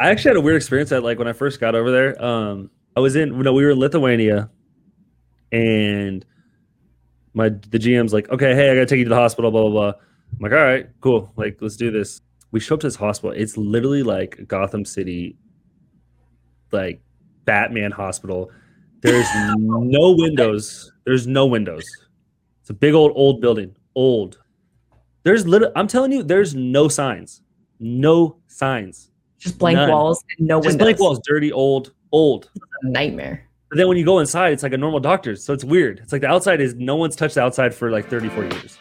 I actually had a weird experience at like when I first got over there. Um, I was in, you know, we were in Lithuania, and my the GM's like, okay, hey, I gotta take you to the hospital, blah blah blah. I'm like, all right, cool, like let's do this. We show up to this hospital. It's literally like Gotham City, like Batman hospital. There's no windows. There's no windows. It's a big old old building. Old. There's little. I'm telling you, there's no signs. No signs. Just blank None. walls and no Just windows. blank walls. Dirty. Old. Old. Nightmare. But then when you go inside, it's like a normal doctor's. So it's weird. It's like the outside is no one's touched the outside for like 30, 40 years.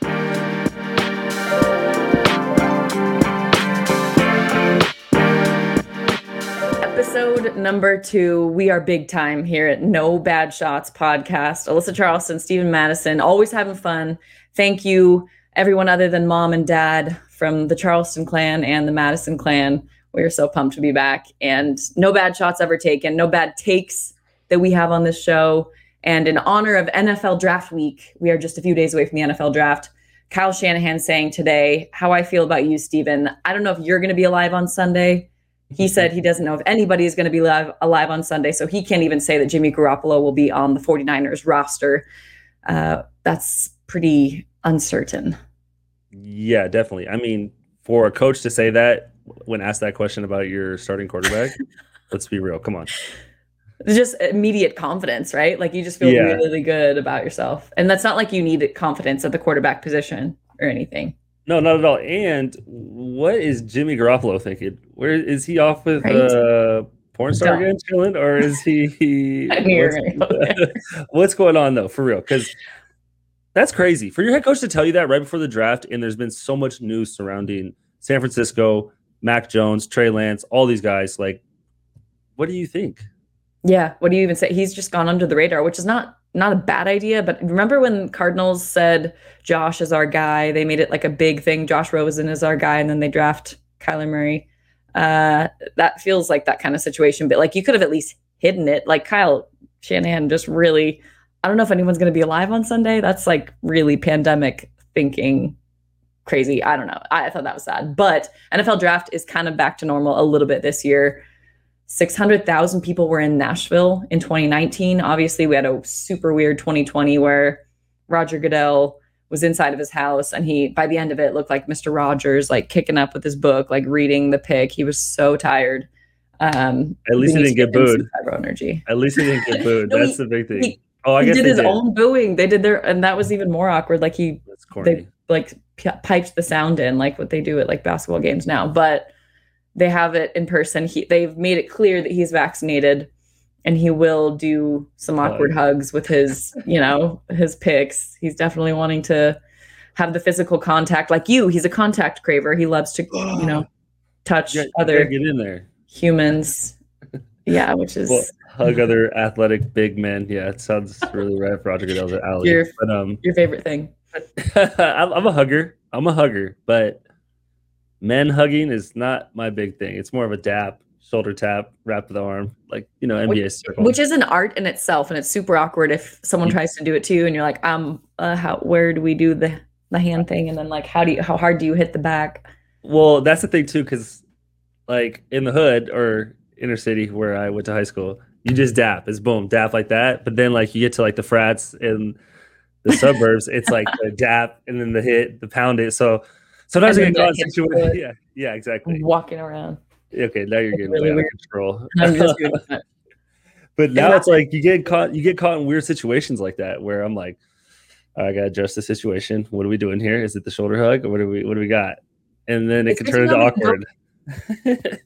Episode number two. We are big time here at No Bad Shots podcast. Alyssa Charleston, Stephen Madison, always having fun. Thank you, everyone other than mom and dad from the Charleston clan and the Madison clan. We are so pumped to be back. And no bad shots ever taken, no bad takes that we have on this show. And in honor of NFL Draft Week, we are just a few days away from the NFL Draft. Kyle Shanahan saying today, How I feel about you, Stephen. I don't know if you're going to be alive on Sunday. He said he doesn't know if anybody is going to be live, alive on Sunday. So he can't even say that Jimmy Garoppolo will be on the 49ers roster. Uh, that's pretty uncertain. Yeah, definitely. I mean, for a coach to say that when asked that question about your starting quarterback, let's be real. Come on. It's just immediate confidence, right? Like you just feel Yeah. really good about yourself. And that's not like you need confidence at the quarterback position or anything. No, not at all. And what is Jimmy Garoppolo thinking? Where is he off with Right? uh porn star Dumb. again chilling? Or is he I knew you were what's, what's going on though, for real? Because that's crazy. For your head coach to tell you that right before the draft, and there's been so much news surrounding San Francisco, Mac Jones, Trey Lance, all these guys. Like, what do you think? Yeah. What do you even say? He's just gone under the radar, which is not not a bad idea. But remember when Cardinals said Josh is our guy? They made it like a big thing. Josh Rosen is our guy, and then they draft Kyler Murray. Uh, that feels like that kind of situation. But like you could have at least hidden it. Like Kyle Shanahan just really. I don't know if anyone's going to be alive on Sunday. That's like really pandemic thinking crazy. I don't know. I, I thought that was sad. But NFL draft is kind of back to normal a little bit this year. 600,000 people were in Nashville in 2019. Obviously, we had a super weird 2020 where Roger Goodell was inside of his house and he by the end of it looked like Mr. Rogers like kicking up with his book, like reading the pick. He was so tired. Um At least he didn't get booed. energy. At least he didn't get booed. No, That's he- the big thing. he- oh, I he guess did they his did. own booing. They did their and that was even more awkward. Like he That's corny. they like p- piped the sound in like what they do at like basketball games now but they have it in person he, they've made it clear that he's vaccinated and he will do some awkward hugs with his you know his picks he's definitely wanting to have the physical contact like you he's a contact craver he loves to you know touch You you gotta other get in there. humans yeah which is Well, hug other athletic big men. Yeah, it sounds really right for Roger Goodell's alley. Your- But um, your favorite thing I'm, I'm a hugger. I'm a hugger, but men hugging is not my big thing. It's more of a dap, shoulder tap, wrap of the arm, like you know NBA circle. which is an art in itself and it's super awkward if someone tries to do it to you and you're like um uh, how where do we do the the hand thing and then like how do you how hard do you hit the back well, that's the thing too, because like in the hood or inner city where I went to high school, you just dap. It's boom, dap like that. But then like you get to like the frats and the suburbs, it's like the dap and then the hit, the pound it. So sometimes And I get caught in situations. Yeah, yeah, exactly. walking around Okay, now you're getting really way of control. I'm just doing that. But now it's like you get caught you get caught in weird situations like that where I'm like, I gotta adjust the situation. What are we doing here? Is it the shoulder hug? Or what do we what do we got? And then it It's can turn into know that you know- awkward.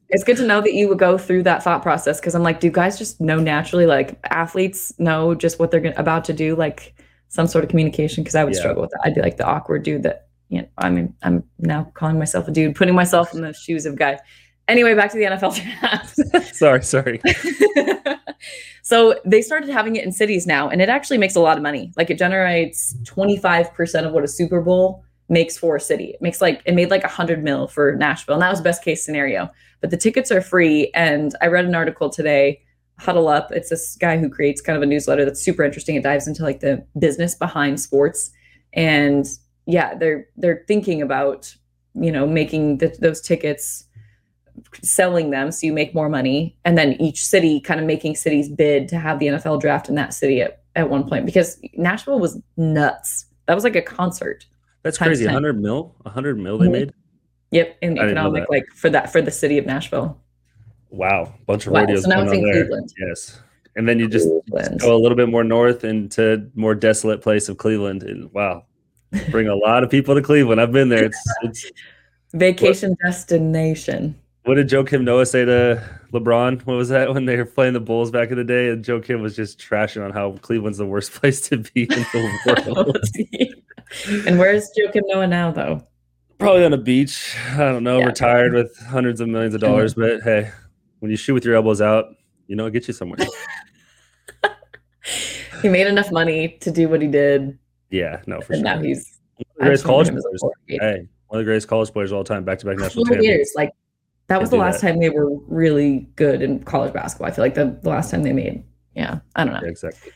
it's good to know that you would go through that thought process because i'm like do guys just know naturally like athletes know just what they're gonna, about to do like some sort of communication because i would Yeah. struggle with that i'd be like the awkward dude that you know i mean i'm now calling myself a dude putting myself in the shoes of guys anyway back to the nfl draft sorry, sorry. so they started having it in cities now, and it actually makes a lot of money. Like it generates 25% of what a Super Bowl makes for a city. It makes like it made like a hundred mil for Nashville, and that was best case scenario. But the tickets are free. And I read an article today, Huddle Up. It's this guy who creates kind of a newsletter that's super interesting. It dives into like the business behind sports. And yeah, they're they're thinking about, you know, making the, those tickets selling them so you make more money and then each city kind of making cities bid to have the NFL draft in that city at, at one point because Nashville was nuts. That was like a concert. That's crazy. 100 mil? 100 mil they Mhm. made? Yep, in I didn't know economic like for that for the city of Nashville. Wow. Bunch of Wow, radios so now going it's on in there. Cleveland. Yes. And then you just Cleveland. go a little bit more north into more desolate place of Cleveland. And wow. Bring a lot of people to Cleveland. I've been there. It's it's Vacation destination. what did Joakim Noah say to LeBron? What was that when they were playing the Bulls back in the day? And Joakim was just trashing on how Cleveland's the worst place to be in the world. and where's Joakim Noah now though? Probably on a beach. I don't know, Yeah. retired with hundreds of millions of dollars. But hey, when you shoot with your elbows out, you know it gets you somewhere. He made enough money to do what he did, Yeah, no, for and sure. now he's One of the greatest college just remember him as a players. Hey, one of the greatest college players of all time, back to back national champions. Gators. Like that was Can't the last that. time they were really good in college basketball. I feel like the, the last time they made. Yeah, I don't know. Yeah, exactly.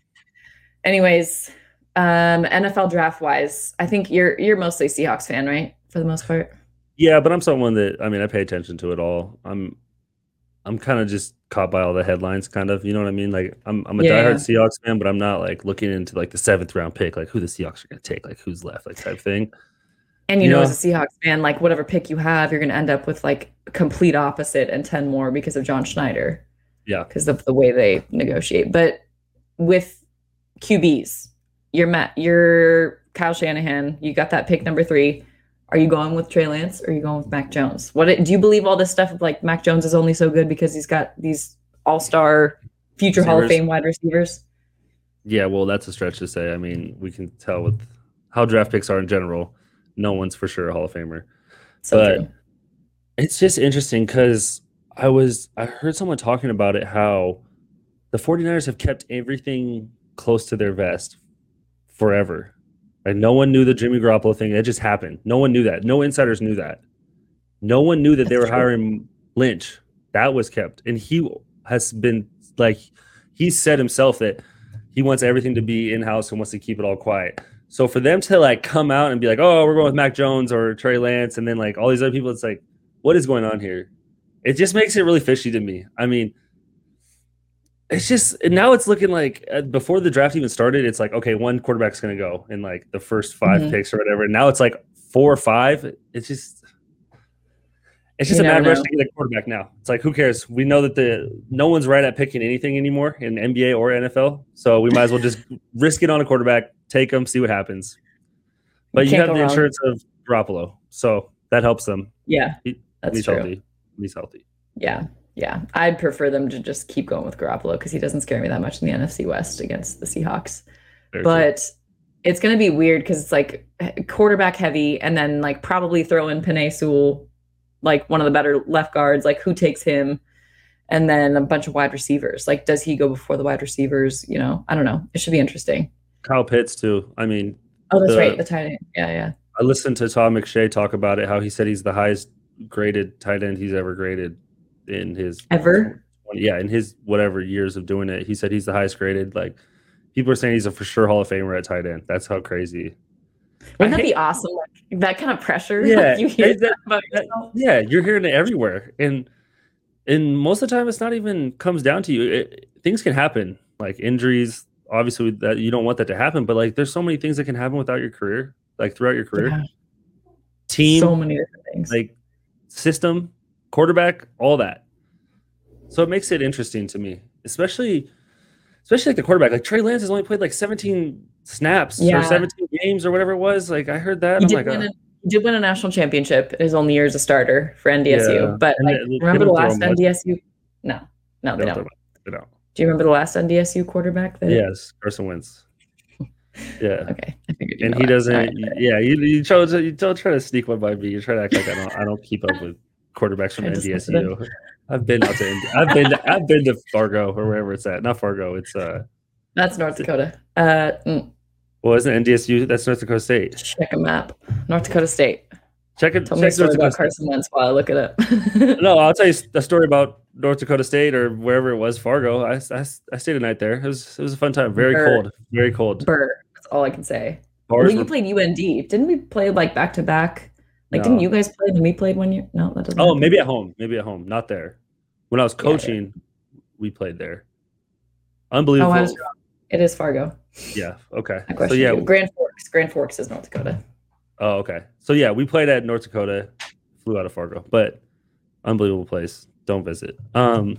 Anyways, um, NFL draft wise, I think you're you're mostly Seahawks fan, right? For the most part. Yeah, but I'm someone that I mean, I pay attention to it all. I'm, I'm kind of just caught by all the headlines, kind of. You know what I mean? Like, I'm, I'm a Yeah. diehard Seahawks fan, but I'm not like looking into like the seventh round pick, like who the Seahawks are going to take, like who's left, like type thing. And you Yeah. know, as a Seahawks fan, like whatever pick you have, you're going to end up with like complete opposite and 10 more because of John Schneider. Yeah. Because of the way they negotiate. But with QBs, you're Matt, you're Kyle Shanahan, you got that pick number three. Are you going with Trey Lance or are you going with Mac Jones? What do you believe all this stuff of like Mac Jones is only so good because he's got these all star future Hall of Fame wide receivers? Yeah, well, that's a stretch to say. I mean, we can tell with how draft picks are in general. No one's for sure a Hall of Famer. So But- true. It's just interesting because I was I heard someone talking about it how the 49ers have kept everything close to their vest forever. Like no one knew the Jimmy Garoppolo thing. It just happened. No one knew that. No insiders knew that. No one knew that they were hiring Lynch. That was kept. And he has been like he said himself that he wants everything to be in-house and wants to keep it all quiet. So for them to like come out and be like, "Oh, we're going with Mac Jones or Trey Lance," and then like all these other people, it's like, what is going on here? It just makes it really fishy to me. I mean, it's just now it's looking like uh, before the draft even started, it's like okay, one quarterback's going to go in like the first 5 Mhm. picks or whatever. And now it's like four or five. It's just. It's just You a mad never rush to get a quarterback now. It's like who cares? We know that the no one's right at picking anything anymore in NBA or NFL, so we might as well just risk it on a quarterback, take them, see what happens. But you, can't have the wrong. insurance of Garoppolo, so that helps them. Yeah, He- that's he's true. healthy. He's healthy. Yeah, yeah. I'd prefer them to just keep going with Garoppolo because he doesn't scare me that much in the NFC West against the Seahawks. Very true. But it's going to be weird because it's like eh, quarterback heavy, and then like probably throw in Penei Sewell, like one of the better left guards. Like who takes him? And then a bunch of wide receivers. Like, does he go before the wide receivers? You know, I don't know. It should be interesting. Kyle Pitts too. I mean, Oh, that's The- right. The tight end. Yeah, yeah. I listened to Todd McShay talk about it. How he said he's the highest graded tight end he's ever graded in his Ever? Yeah, in his whatever years of doing it, he said he's the highest graded. Like people are saying he's a for sure Hall of Famer at tight end. That's how crazy. Wouldn't I that be hate- awesome? Like that kind of pressure. Yeah, like, you hear that, that about that, yeah you're hearing it everywhere, and and most of the time, it's not even comes down to you. It, things can happen, like injuries. Obviously, that you don't want that to happen, but like there's so many things that can happen without your career, like throughout your career. Yeah. Team, So many different things. like system, quarterback, all that. So it makes it interesting to me, especially especially like the quarterback. Like Trey Lance has only played like 17 snaps Yeah. or 17 games or whatever it was. Like I heard that. he I'm did, like, win uh, a, he did win a national championship his only year as a starter for NDSU. Yeah. But like, they- they remember the last. NDSU? No, no, they don't don't. out. They don't. Do you remember the last NDSU quarterback? That, Yes, Carson Wentz. Yeah. Okay, I figured. you And he that. doesn't. Right. Yeah, you you try to you don't try to sneak one by me. You try to act like I don't. I don't keep up with quarterbacks from I just looked it NDSU. I've been out to. Indi- I've been. To, I've been to Fargo or wherever it's at. Not Fargo. It's uh. That's North Dakota. Uh, mm, Well, isn't NDSU? That's North Dakota State. check a map. North Dakota State. Check it. Tell me a Check story North about Dakota Carson Wentz while I look it up. No, I'll tell you a story about North Dakota State or wherever it was, Fargo. I, I, I stayed a night there. It was it was a fun time. Very Burr. cold. Very cold. Burr. That's all I can say. Bars when you were- played UND, didn't we play like back to back Like, No. didn't you guys play when we played one year? No, that doesn't. Oh, happen. maybe at home. Maybe at home. Not there. When I was Yeah, yeah. coaching, we played there. Unbelievable. Oh, was. It is Fargo. yeah. Okay. So yeah. you. Grand Forks. Grand Forks is North Dakota. Oh, okay. So yeah, we played at North Dakota. Flew out of Fargo, but unbelievable place. Don't visit. Um,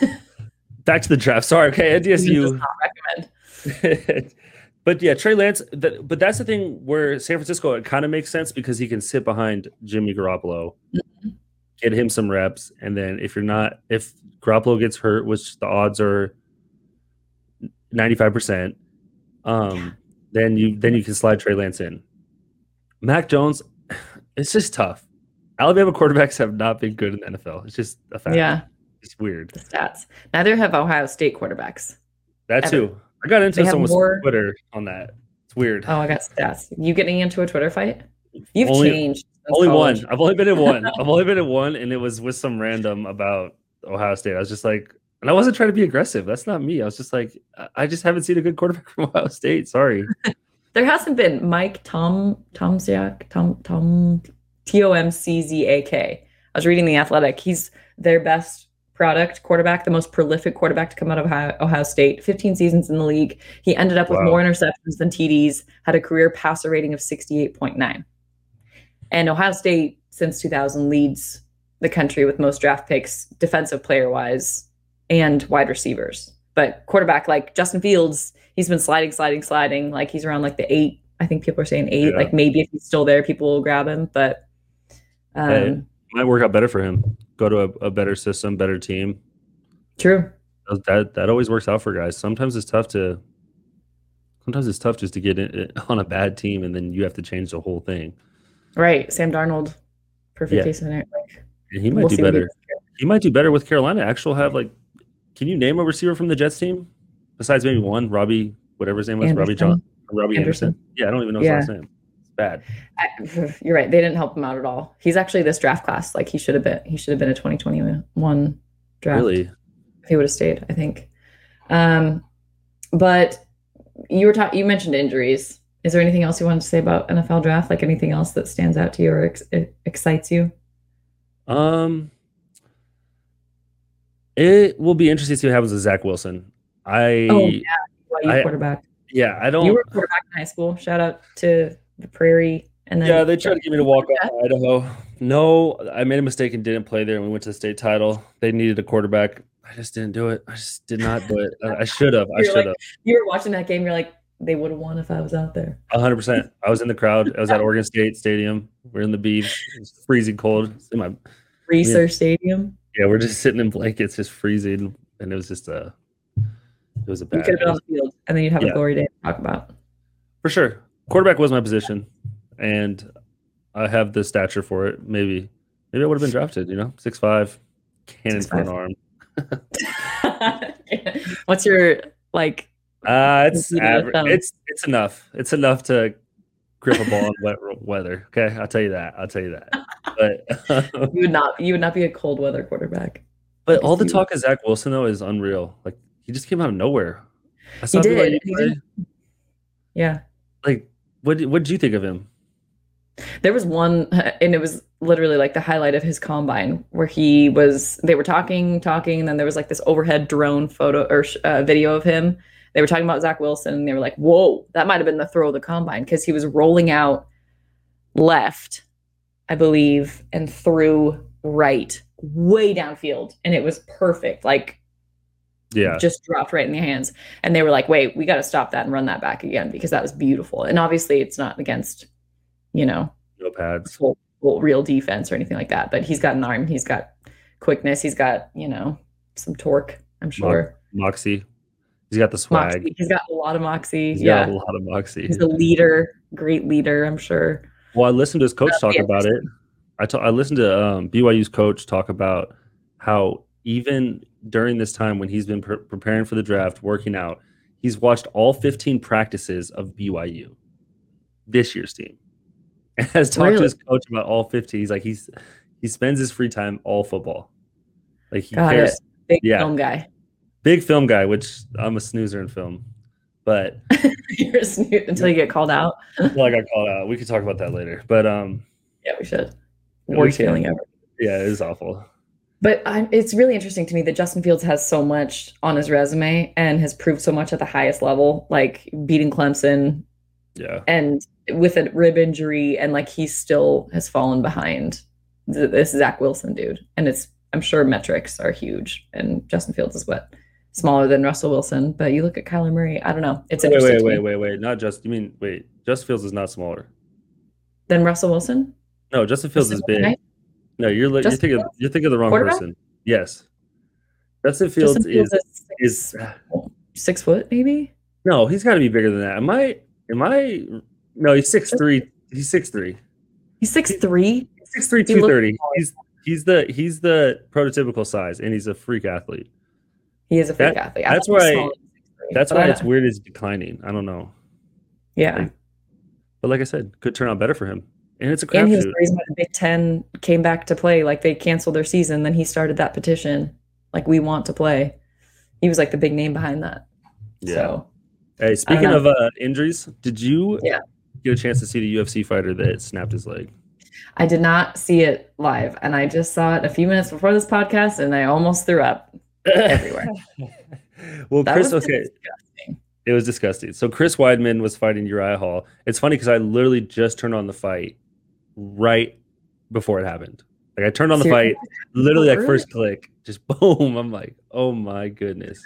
back to the draft. Sorry. Okay. At DSU. recommend. but yeah, Trey Lance. That, but that's the thing where San Francisco it kind of makes sense because he can sit behind Jimmy Garoppolo, Mhm. get him some reps, and then if you're not, if Garoppolo gets hurt, which the odds are ninety five percent, um, then you then you can slide Trey Lance in. Mac Jones, it's just tough. Alabama quarterbacks have not been good in the NFL. It's just a fact. Yeah, it's weird. the stats. Neither have Ohio State quarterbacks. That Ever. too. I got into someone's more- Twitter on that. It's weird. Oh, I got stats. You getting into a Twitter fight? You've Only- changed. only college. one. I've only been in one. I've only been in one, and it was with some random about Ohio State. I was just like, and I wasn't trying to be aggressive. That's not me. I was just like, I- I just haven't seen a good quarterback from Ohio State. Sorry. There hasn't been Mike Tom Tomczak Tom Tom T O M C Z A K. I was reading the Athletic. He's their best product quarterback, the most prolific quarterback to come out of Ohio, Ohio State. 15 seasons in the league. He ended up with Wow. more interceptions than TDs. Had a career passer rating of 68.9. And Ohio State since 2000 leads the country with most draft picks, defensive player wise, and wide receivers. But quarterback like Justin Fields, he's been sliding, sliding, sliding. Like he's around like the eight. I think people are saying eight. Yeah. Like maybe if he's still there, people will grab him. But um, Hey. Might work out better for him. Go to a, a better system, better team. true. That that always works out for guys. Sometimes it's tough to. Sometimes it's tough just to get in, on a bad team, and then you have to change the whole thing. Right. Sam Darnold, perfect Yeah. case scenario. Like, And he might we'll do see what he better. He might do better with Carolina. Actually, have like, can you name a receiver from the Jets team besides maybe one Robbie, whatever his name was, Robbie John, Robbie Anderson. Anderson. Yeah, I don't even know his Yeah. last name. Bad. I- You're right. They didn't help him out at all. He's actually this draft class. Like he should have been. He should have been a 2021 draft. Really? if he would have stayed, I think. Um, but you were talking. You mentioned injuries. Is there anything else you wanted to say about NFL draft? Like anything else that stands out to you or ex- excites you? Um, it will be interesting to see what happens with Zach Wilson. I Oh, yeah. BYU I- quarterback. yeah, I don't. You were quarterback in high school. Shout out to the Prairie. And then yeah, they tried to get me to walk off to Idaho. No, I made a mistake and didn't play there. And we went to the state title. They needed a quarterback. I just didn't do it. I just did not do it. I- should have. I should like- have. You were watching that game. You're like, they would have won if I was out there. hundred percent. I was in the crowd. I was at Oregon State Stadium. We're in the beach. It's freezing cold. It's in my Reser Stadium. yeah. We're just sitting in blankets, just freezing, and it was just a. It was a bad You could have been on the field, and then you'd have Yeah. a glory day to talk about. For sure. Quarterback was my position, and I have the stature for it. Maybe, maybe I would have been drafted. You know, six five, cannon for an arm. What's your like? Uh it's Compete with average. them. It's it's enough. It's enough to grip a ball in wet weather. Okay, I'll tell you that. I'll tell you that. But You would not. You would not be a cold weather quarterback. but all the talk of Zach Wilson though is unreal. Like he just came out of nowhere. I He did. like, He did. Yeah. Like what what did you think of him? There was one, and it was literally like the highlight of his combine where he was. They were talking, talking, and then there was like this overhead drone photo or uh, video of him. They were talking about Zach Wilson, and they were like, "Whoa, that might have been the throw of the combine," because he was rolling out left, I believe, and threw right, way downfield, and it was perfect. Like Yeah. just dropped right in the hands. And they were like, wait, we got to stop that and run that back again because that was beautiful. And obviously, it's not against, you know, No pads. full, full real defense or anything like that. But he's got an arm, he's got quickness, he's got, you know, some torque, I'm sure. Moxie. He's got the swag. Moxie. He's got a lot of moxie. He's yeah. a lot of moxie. He's a leader, great leader, I'm sure. Well, I listened to his coach That'll talk about it. I I listened to um, BYU's coach talk about how even during this time when he's been pre- preparing for the draft, working out, he's watched all 15 practices of BYU, this year's team, and has talked Really? to his coach about all 15. He's like he's he spends his free time all football, like he Got cares. it. Big Yeah. film guy. Big film guy, which I'm a snoozer in film, but You're a snoot until you get called out. well, I got called out. We could talk about that later. But um, Yeah, we should. Worst feeling ever. Yeah, it is awful. But i it's really interesting to me that Justin Fields has so much on his resume and has proved so much at the highest level, like beating Clemson Yeah. and with a rib injury, and like he still has fallen behind th- this Zach Wilson dude. And it's, I'm sure metrics are huge, and Justin Fields is what smaller than Russell Wilson. But you look at Kyler Murray, I don't know. It's Wait, interesting wait, wait, me. wait, wait. Not just. You mean wait? Justin Fields is not smaller. Than Russell Wilson? No, Justin Fields is big. Right? No, you're you're thinking you're thinking of the wrong person. Yes. Justin Fields, Justin Fields is is is six, foot, maybe. no, he's got to be bigger than that. Am I? Am I? No, he's six three. He's six three. He's six three. Six three, two thirty. He's he's the he's the prototypical size, and he's a freak athlete. He is a freak That- athlete. I that's thought he was why- smaller than 6'3", That's why it's weird. Is declining. I don't know, Yeah. but like I said, could turn out better for him, and it's a And he was crapshoot. the reason why the Big Ten came back to play. Like they canceled their season, then he started that petition. Like we want to play. He was like the big name behind that. Yeah. So Hey, speaking of uh, injuries, did you Yeah. get a chance to see the UFC fighter that snapped his leg? I did not see it live, and I just saw it a few minutes before this podcast, and I almost threw up everywhere. well, That Chris, was okay, disgusting. it was disgusting. So Chris Weidman was fighting Uriah Hall. It's funny because I literally just turned on the fight right before it happened. Like I turned on the Seriously? fight, literally like first click, just boom. I'm like, oh my goodness.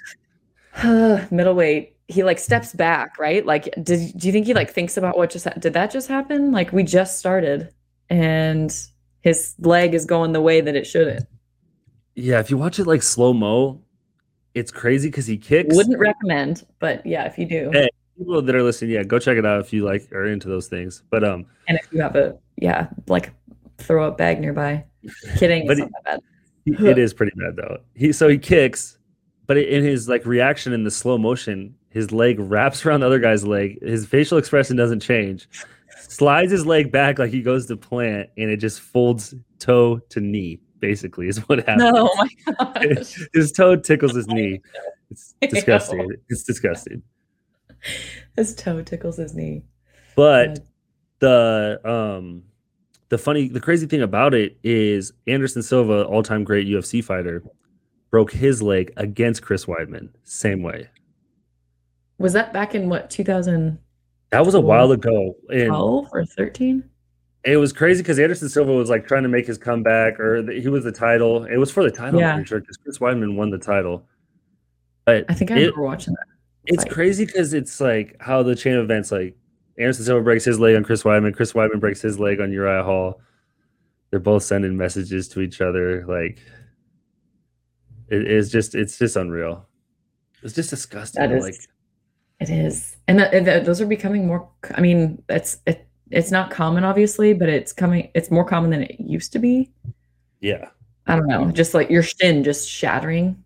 Middleweight. He like steps back, right? Like, did do you think he like thinks about what just ha- did that just happen? Like we just started, and his leg is going the way that it shouldn't. Yeah, if you watch it like slow mo, it's crazy because he kicks. Wouldn't recommend, but yeah, if you do, Hey. People that are listening, yeah, go check it out if you like are into those things. But um, and if you have a yeah, like throw up bag nearby. Kidding, But it's he- not that bad. It is pretty bad though. He so he kicks, but in his like reaction in the slow motion, his leg wraps around the other guy's leg. His facial expression doesn't change. Slides his leg back like he goes to plant, and it just folds toe to knee. Basically, is what happens. No, oh my god! his toe tickles his knee. It's disgusting. It's disgusting. His toe tickles his knee. But the um the funny the crazy thing about it is Anderson Silva, all-time great UFC fighter, broke his leg against Chris Weidman. Same way. Was that back in what 2012 That was a while ago. And or 13? it was crazy because Anderson Silva was like trying to make his comeback or the, he was the title. It was for the title, Yeah. I'm sure, because Chris Weidman won the title. But I think I it- remember watching that. it's fight. crazy because it's like how the chain of events like Anderson Silva breaks his leg on Chris Weidman, Chris Weidman breaks his leg on Uriah Hall. They're both sending messages to each other. Like it is just it's just unreal. It's just disgusting. That is- like It is, and, that, and that- those are becoming more. I mean, it's it, it's not common, obviously, but it's coming. It's more common than it used to be. yeah. I don't know, just like your shin just shattering.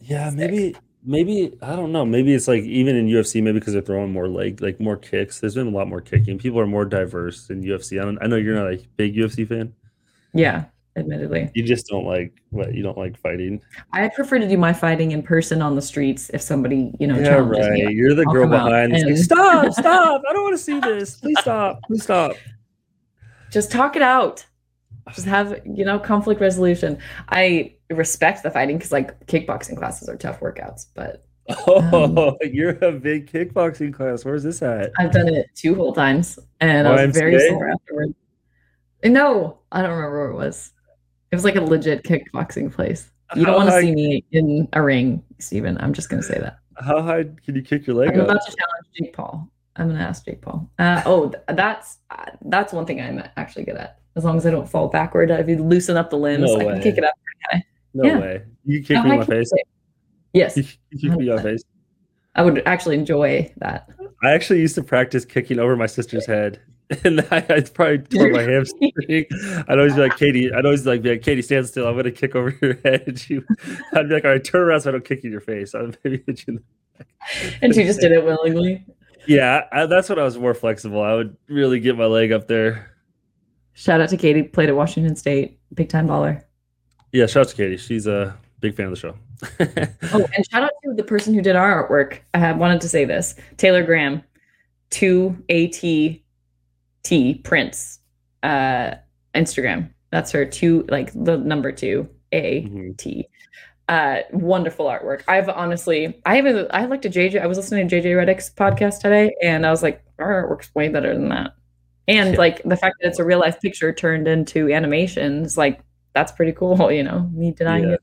Yeah, Sick. maybe maybe I don't know. Maybe it's like even in UFC, maybe because they're throwing more leg, like more kicks. There's been a lot more kicking. People are more diverse in UFC. I don't. I know you're not a big UFC fan. Yeah, admittedly, You just don't like what you don't like fighting. I prefer to do my fighting in person on the streets if somebody you know Yeah, challenges me. right. You're the I'll girl behind. that's like, stop! Stop! I don't want to see this. Please stop! Please stop! Just talk it out. Just have you know conflict resolution. I respect the fighting because like kickboxing classes are tough workouts, but Oh, you're a big kickboxing class. Where's this at? I've done it two whole times, and I was very sore afterward. No, I don't remember where it was. It was like a legit kickboxing place. You don't want to see me in a ring, Steven. I'm just gonna say that. How high can you kick your leg I'm up? about to challenge Jake Paul. I'm gonna ask Jake Paul. Uh, oh, th- that's uh, that's one thing I'm actually good at. As long as I don't fall backward, if you loosen up the limbs, No I way. can kick it up. No yeah. way. You kick How me in my face. Yes, You kick me in my face. I would actually enjoy that. I actually used to practice kicking over my sister's head. And I, I probably tore my hamstring. I'd always be like, Katie, I'd always like be like, Katie, stand still. I'm gonna kick over your head. And she, I'd be like, all right, turn around so I don't kick you in your face. I'd maybe hit you in the And she just did it willingly. Yeah, I, that's when I was more flexible. I would really get my leg up there. Shout out to Katie, played at Washington State, big time baller. Yeah, shout out to Katie. She's a big fan of the show. Oh, and shout out to the person who did our artwork. I had wanted to say this. Taylor Graham, two AT Prince uh, Instagram. That's her two, like the number two, A Mhm. Uh, wonderful artwork. I've honestly, I haven't, I looked at JJ, I was listening to JJ Redick's podcast today and I was like, our artwork's way better than that. And Yeah. like the fact that it's a real life picture turned into animations like, that's pretty cool, you know, me denying Yeah. it.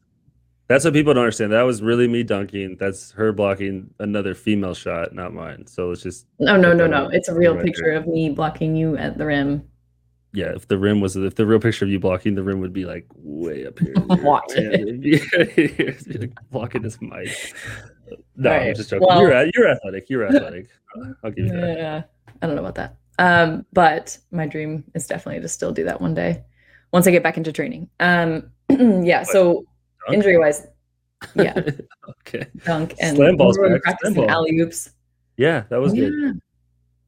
That's what people don't understand. That was really me dunking. That's her blocking another female shot, not mine. So let's just No, no, no, no. It's a real record. picture of me blocking you at the rim. yeah. If the rim was if the real picture of you blocking, the rim would be like way up here. Watch it. be- like blocking this mic. No, I'm just joking. Well- you're you're athletic. You're athletic. I'll give you that. Yeah, I don't know about that. Um, but my dream is definitely to still do that one day once I get back into training. Um, yeah. So Dunk? injury wise, yeah, okay. dunk and Slam ball's back, slam ball. alley oops. Yeah, that was yeah. good.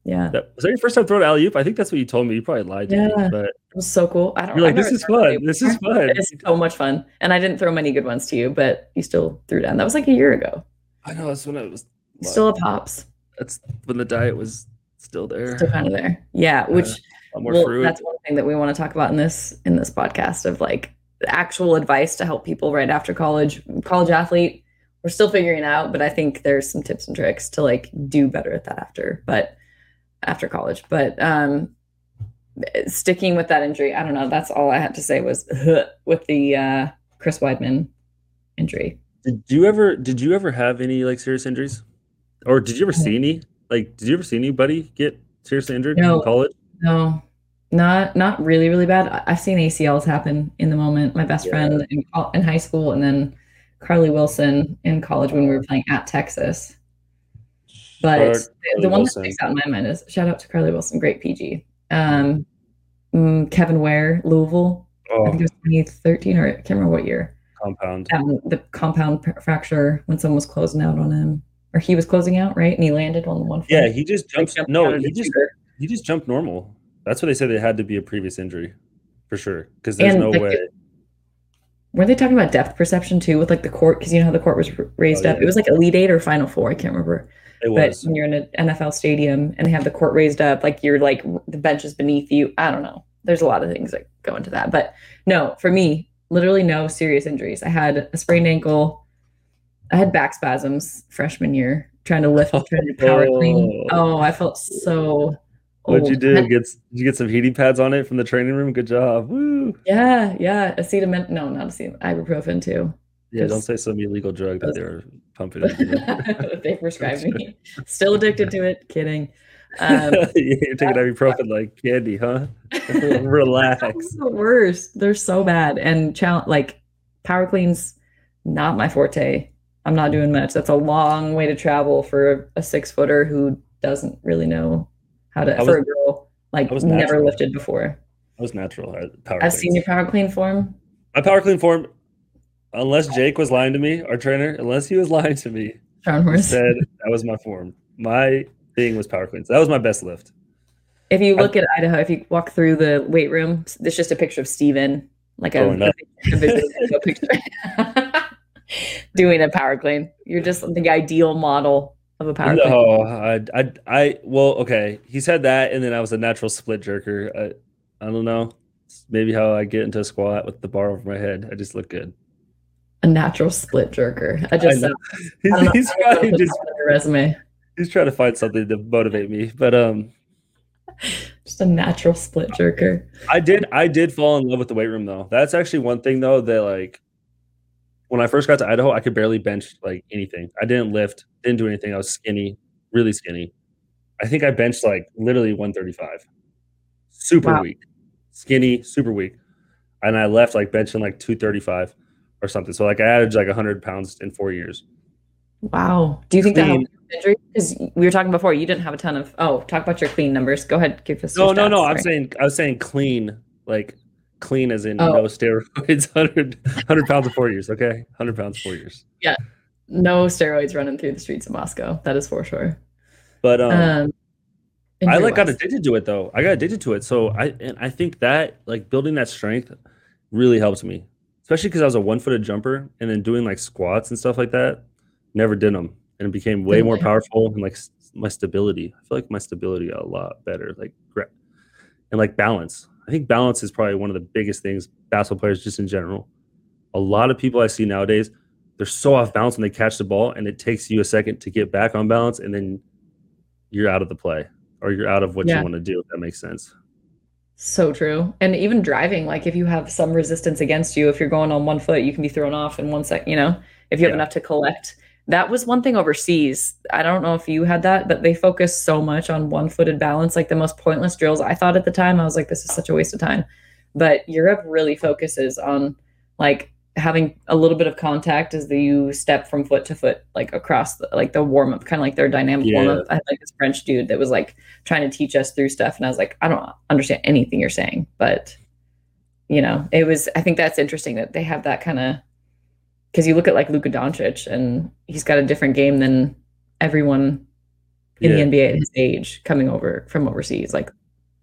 Yeah, That, was that your first time throwing alley oop? I think that's what you told me. You probably lied to me, Yeah. but it was so cool. I don't. you're like, this is fun. This is fun. It's so much fun, and I didn't throw many good ones to you, but you still threw down. That was like a year ago. I know that's when I was. Still have pops, That's when the diet was still there. still kind of there. Yeah, which more well, that's one thing that we want to talk about in this in this podcast of like actual advice to help people right after college college athlete we're still figuring out but i think there's some tips and tricks to like do better at that after but after college but um sticking with that injury i don't know that's all i had to say was with the uh chris weidman injury Did you ever? Did you ever have any like serious injuries, or did you ever see any? Like, did you ever see anybody get seriously injured No. in college? No, not not really, really bad. I- I've seen ACLs happen in the moment. My best Yeah. friend in, in high school, and then Carly Wilson in college when we were playing at Texas. But the- one Wilson. that sticks out in my mind is shout out to Carly Wilson, great PG. Um, mm, Kevin Ware, Louisville. I Oh, think it was 2013 or I can't remember what year. compound. Um, the compound fracture when someone was closing out on him, or he was closing out, right? And he landed on the one. foot. Yeah, he just Like, jumped. No, he just shooter. he just jumped normal. That's what they said. They had to be a previous injury, for sure. Because there's And, no like, way. Were they talking about depth perception too with like the court? Because you know how the court was raised Oh, up. It was like Elite Eight or Final Four. I can't remember. It But was. when you're in an NFL stadium and they have the court raised up, like you're like the bench is beneath you. I don't know. There's a lot of things that go into that. But no, for me, literally no serious injuries. I had a sprained ankle. I had back spasms freshman year trying to lift, trying to power clean. Oh. Oh, I felt so. What'd you do? Get did you get some heating pads on it from the training room? Good job. Woo. Yeah, yeah. Acetamin. No, not acetamin. Ibuprofen too. Yeah, don't say some illegal drug that they're pumping. they prescribed me. Still addicted to it. Kidding. Um, You're taking ibuprofen like candy, huh? Relax. The worst. They're so bad. And challenge like power cleans, not my forte. I'm not doing much. That's a long way to travel for a six footer who doesn't really know how to I for a girl like I was never lifted before. I was natural. uh, Power I've cleans. seen your power clean form. My power clean form, unless Jake was lying to me, our trainer, unless he was lying to me, said that was my form. My thing was power cleans. That was my best lift. If you look at Idaho, if you walk through the weight room, there's just a picture of Steven, like a, up. a picture, doing a power clean. You're just the ideal model of a power clean. No, I, I, I, well, okay. He said that, and then I was a natural split jerker. I, I don't know. It's maybe how I get into a squat with the bar over my head. I just look good. A natural split jerker. I just I said, know. He's, I he's I know probably just resume. he's trying to find something to motivate me. But um, Just a natural split jerker. I did I did fall in love with the weight room though. That's actually one thing though that like when I first got to Idaho, I could barely bench like anything. I didn't lift, didn't do anything. I was skinny, really skinny. I think I benched like literally 135. Super Wow. weak. Skinny, super weak. And I left like benching like 235 or something. So like I added like 100 pounds in 4 years. Wow. Do you think that helped injury? Because we were talking before, you didn't have a ton of. Oh, talk about your clean numbers. Go ahead, give us. No, no, stats. no. I'm Sorry. saying I was saying clean, like clean as in Oh. no steroids, 100, 100 pounds in 4 years, okay? 100 pounds 4 years. Yeah. No steroids running through the streets of Moscow. That is for sure. But um, Um, I like got addicted to it though. I got addicted to it. So I and I think that like building that strength really helps me, especially because I was a one footed jumper and then doing like squats and stuff like that. Never did them, and it became way more powerful and like my stability. I feel like my stability got a lot better, like and like balance. I think balance is probably one of the biggest things basketball players just in general. A lot of people I see nowadays, they're so off balance when they catch the ball, and it takes you a second to get back on balance, and then you're out of the play or you're out of what Yeah. you want to do. If that makes sense. So true. And even driving, like if you have some resistance against you, if you're going on one foot, you can be thrown off in one sec, you know, if you have Yeah. enough to collect. That was one thing overseas. I don't know if you had that, but they focus so much on one footed balance, like the most pointless drills. I thought at the time, I was like, this is such a waste of time. But Europe really focuses on like having a little bit of contact as the, you step from foot to foot, like across the, like the warm up, kind of like their dynamic Yeah. warm up. I had like this French dude that was like trying to teach us through stuff. And I was like, I don't understand anything you're saying, but you know, it was, I think that's interesting that they have that kind of, because you look at like Luka Doncic and he's got a different game than everyone in Yeah. the NBA at his age coming over from overseas. Like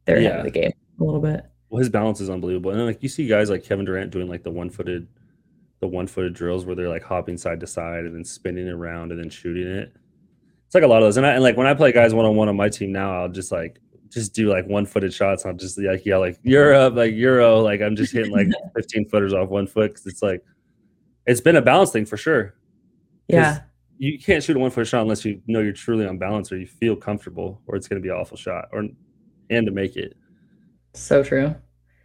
they're ahead of the game a little bit. Well, his balance is unbelievable, and then, like you see guys like Kevin Durant doing like the one footed, the one footed drills where they're like hopping side to side and then spinning around and then shooting it. It's like a lot of those, and I and like when I play guys one on one on my team now, I'll just like just do like one footed shots. I'll just like yell like Europe, like Euro, like I'm just hitting like 15 footers off one foot because it's like it's been a balance thing for sure. Yeah. You can't shoot a one foot shot unless you know you're truly on balance or you feel comfortable, or it's going to be an awful shot, or and to make it So true.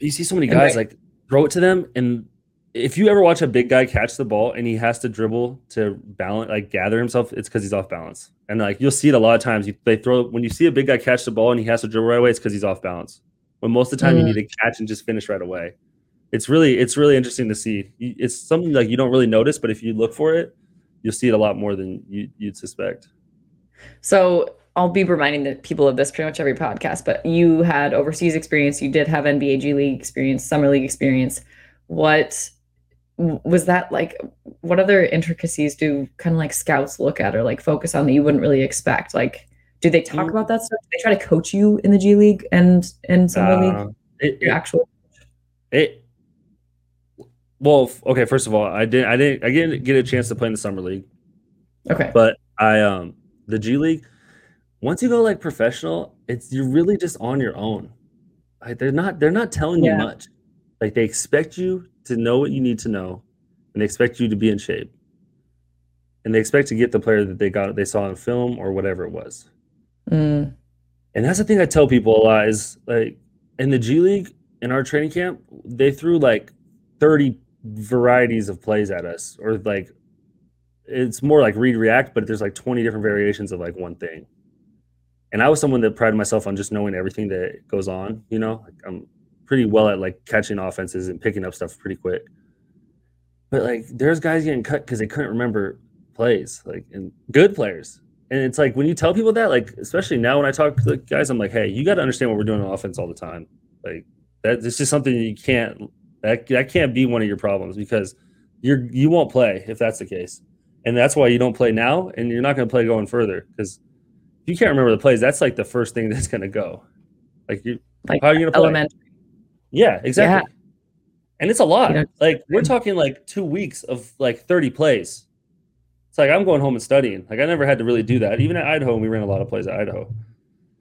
you see so many guys right- like throw it to them and if you ever watch a big guy catch the ball and he has to dribble to balance like gather himself it's because he's off balance and like you'll see it a lot of times you, they throw when you see a big guy catch the ball and he has to dribble right away it's because he's off balance when most of the time you Mm. need to catch and just finish right away it's really it's really interesting to see it's something like you don't really notice but if you look for it you'll see it a lot more than you, you'd suspect So I'll be reminding the people of this pretty much every podcast, but you had overseas experience. You did have NBA G League experience, summer league experience. What was that like? What other intricacies do kind of like scouts look at or like focus on that you wouldn't really expect? Like, do they talk Mm. about that stuff? Do they try to coach you in the G League and and summer league? Uh, it, Your it, actual It well, okay. First of all, I didn't, I didn't, I didn't get a chance to play in the summer league, okay. but I, um, the G League. Once you go like professional, it's you're really just on your own. Like they're not, they're not telling Yeah. you much. Like they expect you to know what you need to know, and they expect you to be in shape, and they expect to get the player that they got, they saw in film or whatever it was. Mm, And that's the thing I tell people a lot is like in the G League in our training camp, they threw like 30 varieties of plays at us, or like it's more like read react, but there's like 20 different variations of like one thing. And I was someone that prided myself on just knowing everything that goes on, you know, like I'm pretty well at like catching offenses and picking up stuff pretty quick. But like there's guys getting cut because they couldn't remember plays, like and good players. And it's like when you tell people that, like especially now when I talk to the guys, I'm like, hey, you got to understand what we're doing on offense all the time. Like that, it's just something you can't. That that can't be one of your problems because you're you won't play if that's the case, and that's why you don't play now, and you're not going to play going further because if you can't remember the plays, that's like the first thing that's going to go. Like you, like how are you going to play? elementary. Yeah, exactly. And it's a lot. You know, like we're mm-hmm. talking like two weeks of like 30 plays. It's like I'm going home and studying. Like I never had to really do that. Even at Idaho, we ran a lot of plays at Idaho.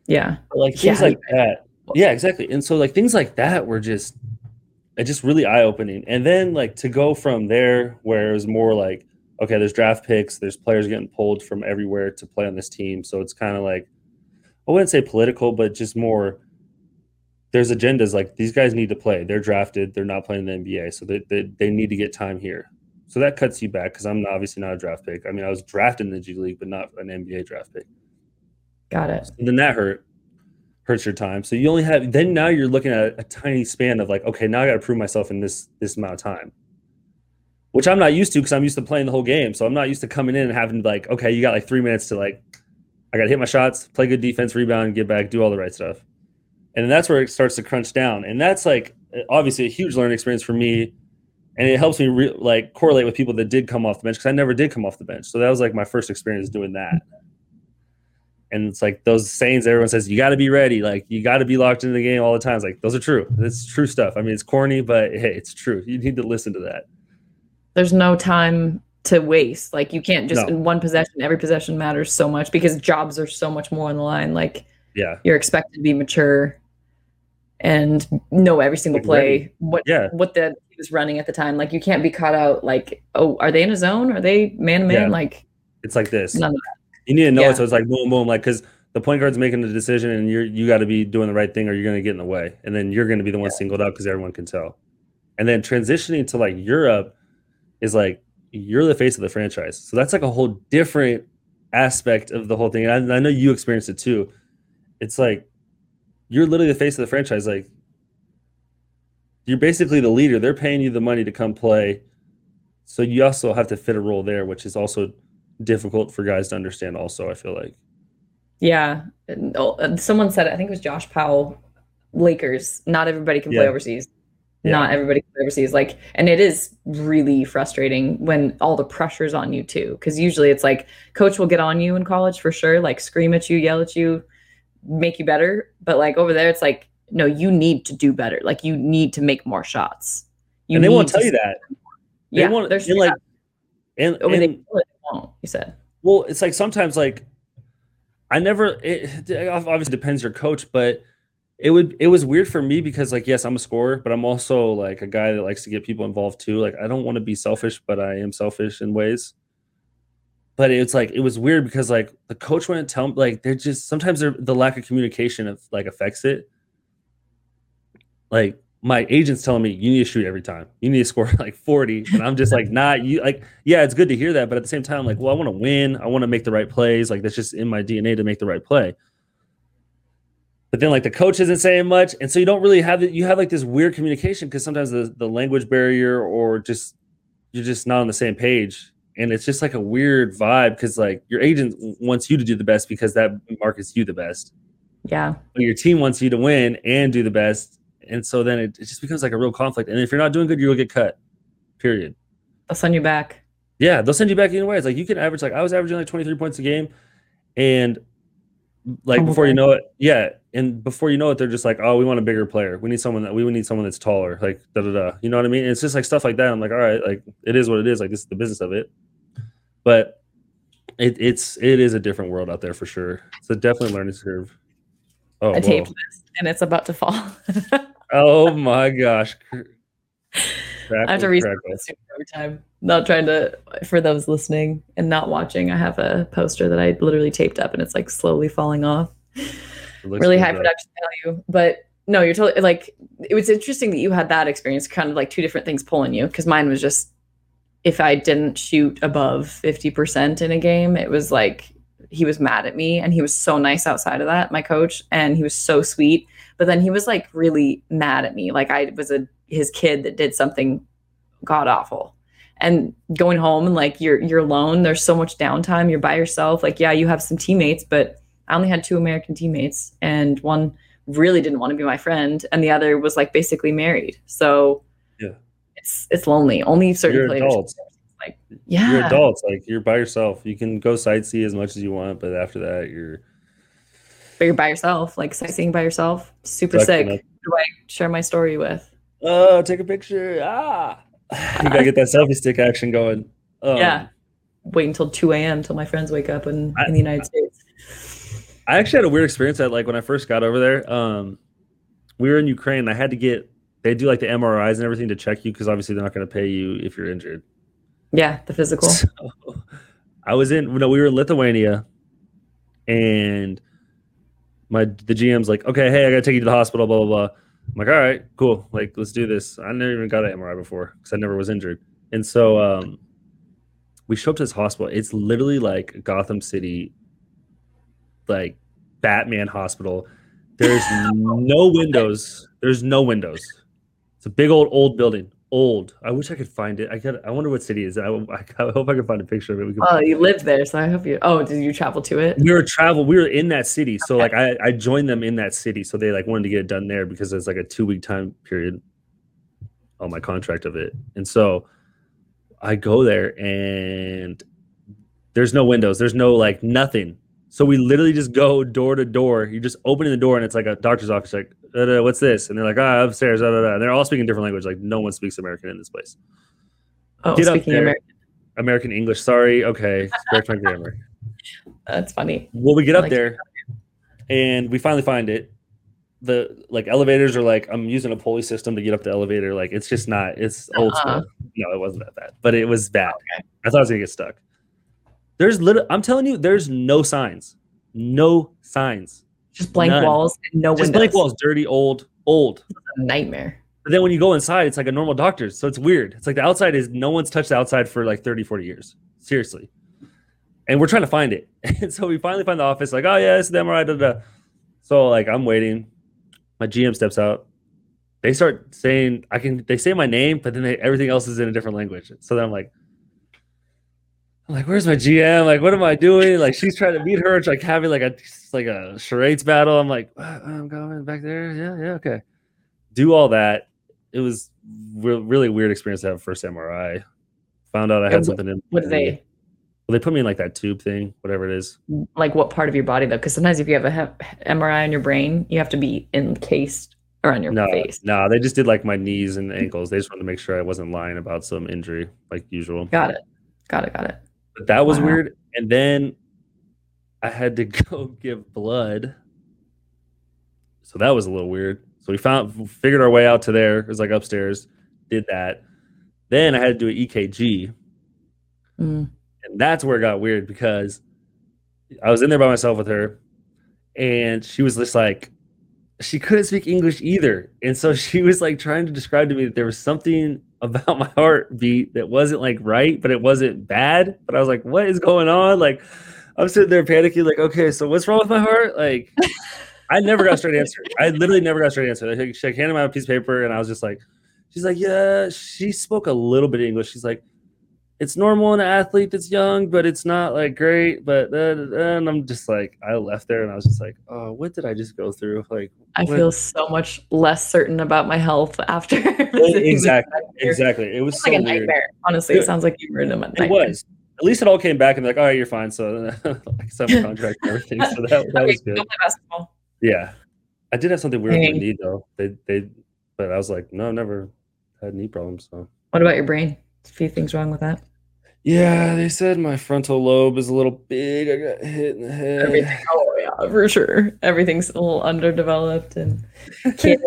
Yeah. But, like things Yeah. like that. Yeah, exactly. And so like things like that were just it just really eye opening. And then like to go from there where it was more like, okay, there's draft picks, there's players getting pulled from everywhere to play on this team. So it's kind of like I wouldn't say political, but just more there's agendas like these guys need to play. They're drafted, they're not playing in the NBA, so they, they, they need to get time here. So that cuts you back because I'm obviously not a draft pick. I mean, I was drafted in the G League, but not an NBA draft pick. Got it. And then that hurt hurts your time. So you only have then now you're looking at a, tiny span of like, okay, now I got to prove myself in this this amount of time, which I'm not used to because I'm used to playing the whole game. So I'm not used to coming in and having like, okay, you got like three minutes to like, I got to hit my shots, play good defense, rebound, get back, do all the right stuff, and then that's where it starts to crunch down. And that's like eh, obviously a huge learning experience for me. And it helps me re- like correlate with people that did come off the bench because I never did come off the bench. So that was like my first experience doing that. And it's like those sayings everyone says, you got to be ready. Like, you got to be locked into the game all the time. It's like, those are true. It's true stuff. I mean, it's corny, but hey, it's true. You need to listen to that. There's no time to waste. Like you can't just No. in one possession, every possession matters so much because jobs are so much more on the line. Like Yeah. you're expected to be mature and know every single Like, play, ready. what Yeah. what the he was running at the time. Like you can't be caught out. Like oh, are they in a zone? Are they man to man? Like It's like this. You need to know Yeah. it, so it's like boom, boom, like because the point guard's making the decision, and you're you got to be doing the right thing, or you're going to get in the way, and then you're going to be the one singled out because everyone can tell. And then transitioning to like Europe is like you're the face of the franchise, so that's like a whole different aspect of the whole thing. And I, I know you experienced it too. It's like you're literally the face of the franchise. Like you're basically the leader. They're paying you the money to come play, so you also have to fit a role there, which is also difficult for guys to understand. Also, I feel like. Yeah. And, oh, and someone said, I think it was Josh Powell, Lakers. Not everybody can play Yeah. overseas. Yeah. Not everybody can play overseas. Like, and it is really frustrating when all the pressure's on you too. Cause usually it's like coach will get on you in college for sure, like scream at you, yell at you, make you better. But like over there, it's like, no, you need to do better. Like you need to make more shots. You and they won't tell you that. They Yeah. won't. There's and like, and, and they won't, said. well, it's like sometimes like I never. It, obviously depends your coach, but it would. It was weird for me because like yes, I'm a scorer, but I'm also like a guy that likes to get people involved too. Like I don't want to be selfish, but I am selfish in ways. But it's like it was weird because like the coach wouldn't tell me like they're just sometimes they're, the lack of communication of like affects it. Like my agent's telling me you need to shoot every time. You need to score like 40. And I'm just like, nah, you like, yeah, it's good to hear that. But at the same time, like, well, I want to win. I want to make the right plays. Like that's just in my DNA to make the right play. But then like the coach isn't saying much. And so you don't really have it. You have like this weird communication because sometimes the, the language barrier or just you're just not on the same page. And it's just like a weird vibe because like your agent wants you to do the best because that markets you the best Yeah. but your team wants you to win and do the best. And so then it, it just becomes like a real conflict. And if you're not doing good, you'll get cut. Period. They'll send you back. Yeah, they'll send you back either way. It's like you can average like I was averaging like 23 points a game. And like Oh, before you know it, yeah. And before you know it, they're just like, oh, we want a bigger player. We need someone that we would need someone that's taller. Like da da da. You know what I mean? And it's just like stuff like that. I'm like, all right, like it is what it is. Like this is the business of it. But it, it's it is a different world out there for sure. It's a definitely learning curve. Oh, I taped this and it's about to fall. Oh my gosh. I have to Crackle, restart this every time. Not trying to, for those listening and not watching, I have a poster that I literally taped up and it's like slowly falling off. Really high though. production value. But no, you're totally like, it was interesting that you had that experience, kind of like two different things pulling you. Cause mine was just, if I didn't shoot above 50% in a game, it was like, he was mad at me and he was so nice outside of that, my coach, and he was so sweet. But then he was like really mad at me. Like I was a his kid that did something god awful. And going home and like you're you're alone, there's so much downtime, you're by yourself. Like, yeah, you have some teammates, but I only had two American teammates, and one really didn't want to be my friend, and the other was like basically married. So Yeah. it's it's lonely. Only certain You're players. adults. Like, yeah, You're adults. Like you're by yourself. You can go sightsee as much as you want, but after that, you're but you're by yourself, like sightseeing by yourself. Super Stuck sick. in Who do I share my story with? oh, take a picture. Ah, you gotta get that selfie stick action going. Um, Yeah. Wait until 2 a.m. till my friends wake up in, I- in the United States. I actually had a weird experience at like when I first got over there. Um, we were in Ukraine. I had to get they do like the MRIs and everything to check you because obviously they're not going to pay you if you're injured. Yeah, the physical. So, I was in no, we were in Lithuania, and my the GM's like, okay, hey, I gotta take you to the hospital, blah blah blah. I'm like, all right, cool, like let's do this. I never even got an MRI before because I never was injured, and so um, we show up to this hospital. It's literally like Gotham City, like Batman hospital. There's no windows. There's no windows. It's a big old old building. Old. I wish I could find it. I got. I wonder what city it is. I, I hope I can find a picture of it. We can Oh, you lived there, so I hope you. Oh, did you travel to it? we were travel we were in that city so like I, I joined them in that city so they like wanted to get it done there because it's like a two week time period on my contract of it and so i go there and there's no windows there's no like nothing so we literally just go door to door you just open the door and it's like a doctor's office like "Uh, uh, what's this and they're like ah upstairs da, da, da. and they're all speaking different language like no one speaks american in this place Oh, Get speaking there. American, american english sorry okay correct my grammar that's funny. Well, we get I up like there and we finally find it. the like elevators are like I'm using a pulley system to get up the elevator. Like it's just not. It's old Uh-uh. school. No, it wasn't that bad, but it was bad. I thought I was gonna get stuck. There's little. I'm telling you, there's no signs. No signs. Just blank None. walls and no Just windows. blank walls, dirty, old, old. Nightmare. But then when you go inside, it's like a normal doctor's. So it's weird. It's like the outside is no one's touched the outside for like 30, 40 years. Seriously. And we're trying to find it. And so we finally find the office, like, oh yeah, it's the MRI. Da. da. So like I'm waiting. My GM steps out. They start saying, I can they say my name, but then they, everything else is in a different language. So then I'm like, I'm like, where's my GM? Like, what am I doing? Like, she's trying to meet her, it's like having like a like a charades battle. I'm like, "Uh, I'm going back there. Yeah, yeah, okay. Do all that. It was re- really weird experience to have first MRI. Found out I had wh- something in. What did they Well, they put me in like that tube thing, whatever it is. like? What part of your body though? Because sometimes if you have a he- MRI on your brain, you have to be encased around your No, face. no, they just did like my knees and ankles. They just wanted to make sure I wasn't lying about some injury, like usual. Got it. Got it. Got it. But that was Wow. weird. And then I had to go give blood. So that was a little weird. So we found figured our way out to there. It was like upstairs. Did that. Then I had to do an EKG. Mm. And that's where it got weird because I was in there by myself with her and she was just like she couldn't speak English either. And so she was like trying to describe to me that there was something about my heartbeat that wasn't like right, but it wasn't bad. But I was like, what is going on? Like I'm sitting there panicking, like, okay, so what's wrong with my heart? Like I never got a straight answer. I literally never got a straight answer. She like, handed me a piece of paper and I was just like, she's like, yeah, she spoke a little bit of English. She's like, it's normal in an athlete that's young, but it's not like great. But and I'm just like, I left there and I was just like, oh, what did I just go through? Like, I what- feel so much less certain about my health after. exactly, exactly. It was so like a weird. nightmare. Honestly, it It- sounds like you in a nightmare. It was. At least it all came back and like, all right, you're fine. So like some contract and everything. So that, that Okay, was go good. Yeah. I did have something weird with my knee though. They they but I was like, no, I've never had knee problems. So What about your brain? A few things wrong with that. yeah, they said my frontal lobe is a little big. I got hit in the head. Everything. Oh yeah, for sure. Everything's a little underdeveloped and kidding,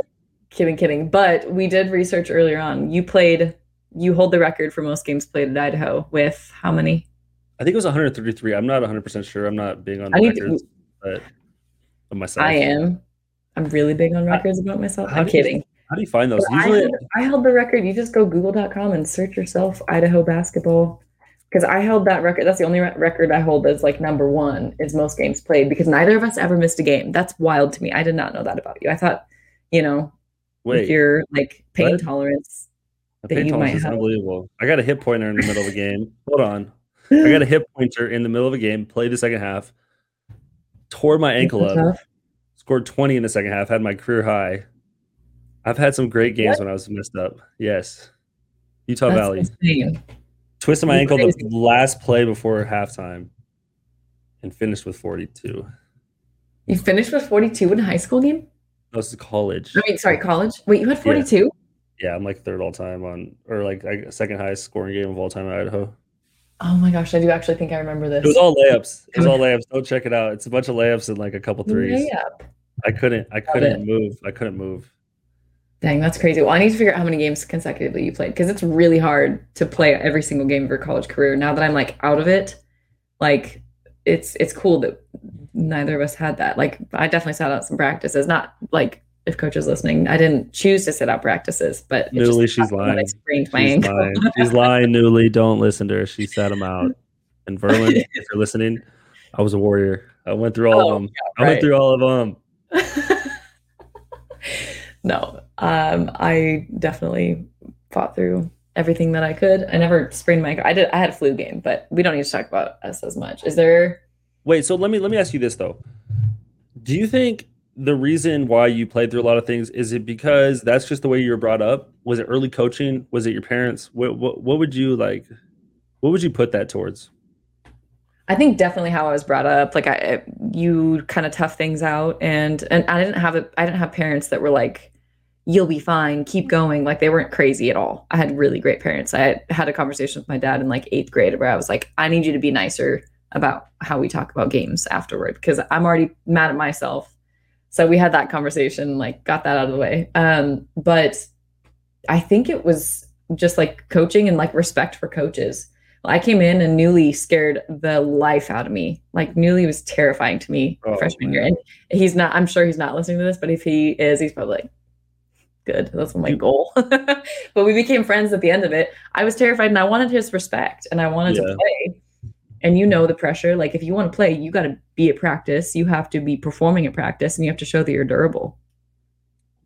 kidding, kidding. But we did research earlier on. You played. You hold the record for most games played at Idaho with how many? I think it was 133. I'm not 100 percent sure. I'm not big on I need to- records, but of myself. I am. I'm really big on records about myself. I'm kidding. How do you find those? But I, held, I held the record. You just go google.com and search yourself Idaho basketball. Because I held that record. That's the only re- record I hold that's like number one is most games played because neither of us ever missed a game. That's wild to me. I did not know that about you. I thought, you know, with wait, your like pain what? tolerance. that pain you tolerance might is have. unbelievable. I got a hip pointer in the middle of a game. Hold on, I got a hip pointer in the middle of a game. Played the second half, tore my ankle up. Scored 20 in the second half. Had my career high. I've had some great games What? when I was messed up. Yes, Utah That's Valley. insane. Twisted my That's ankle the last play before halftime, and finished with 42. You finished with 42 in a high school game? No, this is college. I mean, sorry, college. Wait, you had 42? Yeah, I'm like third all time on, or like second highest scoring game of all time in Idaho. Oh my gosh, I do actually think I remember this. It was all layups. It was all layups. Don't check it out. It's a bunch of layups and like a couple threes. Yeah. I couldn't. I couldn't move. I couldn't move. Dang, that's crazy. Well, I need to figure out how many games consecutively you played because it's really hard to play every single game of your college career. Now that I'm like out of it, like it's it's cool that neither of us had that. Like I definitely sat out some practices. Not like if coach is listening, I didn't choose to sit out practices, but Newlee, she's I lying. She's lying. She's lying. Newlee, don't listen to her. She sat them out. And Verlin, if you're listening, I was a warrior. I went through all Oh, of them. I right. went through all of them. no, um, I definitely fought through everything that I could. I never sprained my. I did. I had a flu game, but we don't need to talk about us as much. Is there? Wait, so let me let me ask you this though. Do you think the reason why you played through a lot of things is it because that's just the way you were brought up? Was it early coaching? Was it your parents? What what, what would you like? What would you put that towards? I think definitely how I was brought up. Like I, you kind of tough things out, and and I didn't have a, I didn't have parents that were like, "You'll be fine, keep going." Like they weren't crazy at all. I had really great parents. I had, had a conversation with my dad in like eighth grade where I was like, "I need you to be nicer about how we talk about games afterward because I'm already mad at myself So we had that conversation, like got that out of the way. Um, but I think it was just like coaching and like respect for coaches. I came in and Newlee scared the life out of me. Like Newlee was terrifying to me Oh, freshman year. And he's not, I'm sure he's not listening to this, but if he is, he's probably like, good. That's my goal. but we became friends at the end of it. I was terrified and I wanted his respect and I wanted Yeah. to play. And you know the pressure. Like if you want to play, you got to be at practice. You have to be performing at practice and you have to show that you're durable.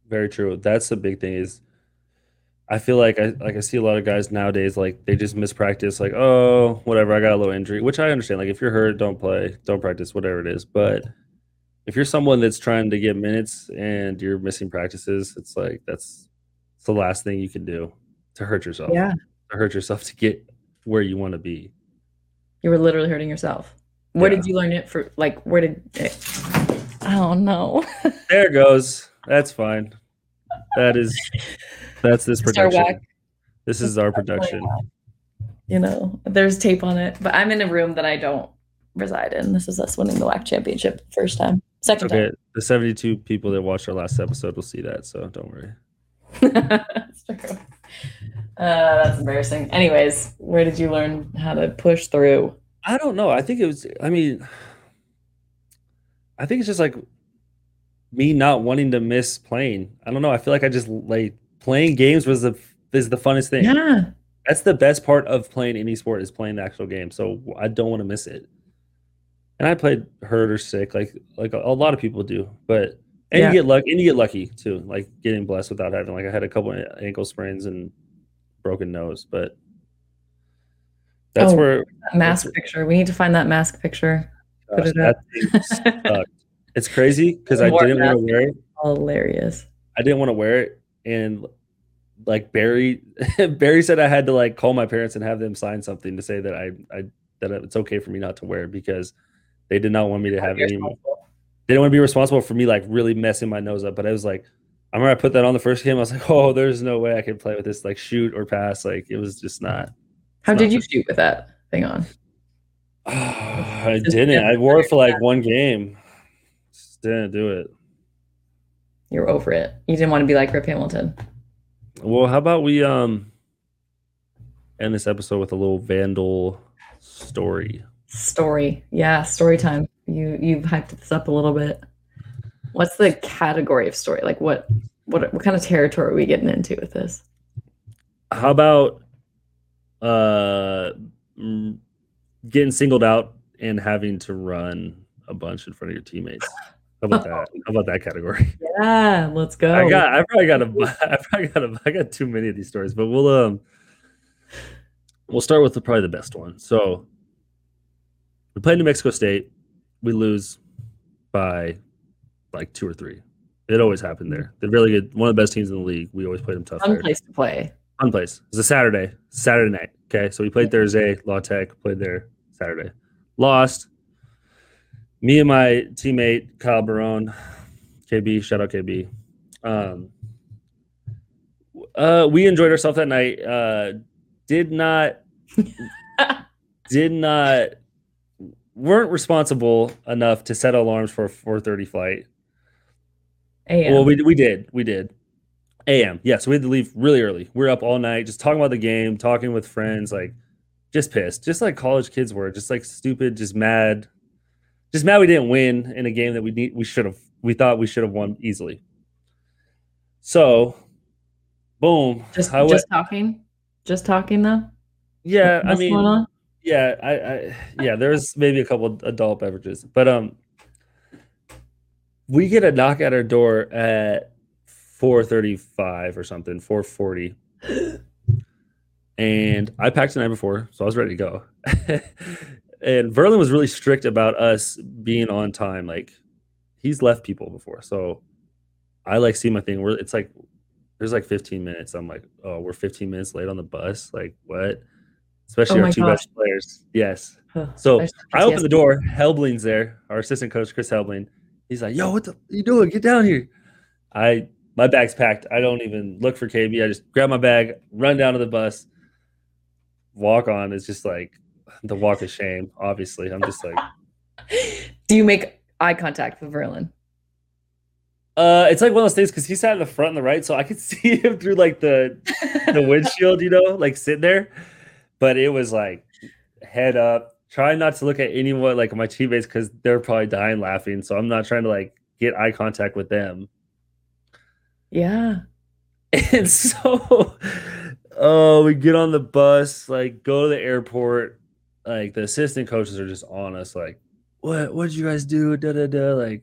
Very true. That's the big thing is I feel like I like I see a lot of guys nowadays like they just miss practice like oh whatever I got a little injury which I understand like if you're hurt don't play don't practice whatever it is but if you're someone that's trying to get minutes and you're missing practices it's like that's it's the last thing you can do to hurt yourself Yeah. to hurt yourself to get where you want to be You were literally hurting yourself. Where Yeah. did you learn it for? Like, where did it I don't know. there it goes that's fine that is that's this production this is our production You know, there's tape on it, but I'm in a room that I don't reside in. This is us winning the WAC championship first time, second Okay, the 72 people that watched our last episode will see that, so don't worry. that's true. Uh, that's embarrassing. Anyways, where did you learn how to push through? I don't know. I think it was, I mean, I think it's just like me not wanting to miss playing. I don't know. I feel like I just like playing games was the is the funnest thing. Yeah. That's the best part of playing any sport is playing the actual game. So I don't want to miss it. And I played hurt or sick, like like a, a lot of people do. But and Yeah. you get lucky, and you get lucky too, like getting blessed without having like I had a couple of ankle sprains and broken nose, but that's Oh, where That mask That's- picture. We need to find that mask picture. Put it up. It's crazy because I didn't want to wear it. Hilarious. I didn't want to wear it, and like Barry, Barry said I had to like call my parents and have them sign something to say that I, I that it's okay for me not to wear because they did not want me to have You're any. They didn't want to be responsible for me like really messing my nose up. But I was like, I remember I put that on the first game. I was like, oh, there's no way I can play with this like shoot or pass. Like it was just not. How not did you for- shoot with that thing on? I didn't. I wore it for like one game. Just didn't do it. You're over it. You didn't want to be like Rip Hamilton. Well, how about we um end this episode with a little Vandal story? Story. Yeah, story time. You you've hyped this up a little bit. What's the category of story? Like what what what kind of territory are we getting into with this? How about uh getting singled out and having to run a bunch in front of your teammates? How about that? How about that category? Yeah, let's go. I got I probably got a I probably got a I got too many of these stories, but we'll um we'll start with the, probably the best one. So we play New Mexico State, we lose by like two or three. It always happened there. They're really good, one of the best teams in the league. We always played them tough. fun there. place to play. Fun place. It's a Saturday, Saturday night. Okay, so we played Thursday. La Tech played there Saturday. Lost. Me and my teammate Kyle Barone, KB, shout out KB. Um, uh, we enjoyed ourselves that night. Uh, did not, did not, weren't responsible enough to set alarms for a 4:30 flight. AM. Well, we we did, we did. AM, yeah. So we had to leave really early. We are up all night, just talking about the game, talking with friends, like just pissed, just like college kids were, just like stupid, just mad, just mad we didn't win in a game that we need, we should have, we thought we should have won easily. So, boom. just I went- talking. Just talking though. yeah, I mean? Yeah, I, I yeah, there's maybe a couple adult beverages, but um, we get a knock at our door at 4:35 or something, 4:40, and I packed the night before, so I was ready to go. and Verlin was really strict about us being on time. Like he's left people before, so I like see my thing. Where it's like there's like 15 minutes. I'm like, oh, we're 15 minutes late on the bus. Like what? Especially Oh our two gosh. best players. Yes. So I open the door. Helbling's there. Our assistant coach, Chris Helbling. He's like, "Yo, what the you doing? Get down here." I my bag's packed. I don't even look for KB. I just grab my bag, run down to the bus, walk on. It's just like the walk of shame. Obviously, I'm just like, Do you make eye contact with Verlin? Uh, it's like one of those things because he sat in the front and the right, so I could see him through like the the windshield, you know, like sitting there. But it was like head up, trying not to look at anyone like my teammates because they're probably dying laughing. So I'm not trying to like get eye contact with them. Yeah. And so, oh, we get on the bus, like go to the airport. Like the assistant coaches are just on us, like, what? What did you guys do? Da da da. Like,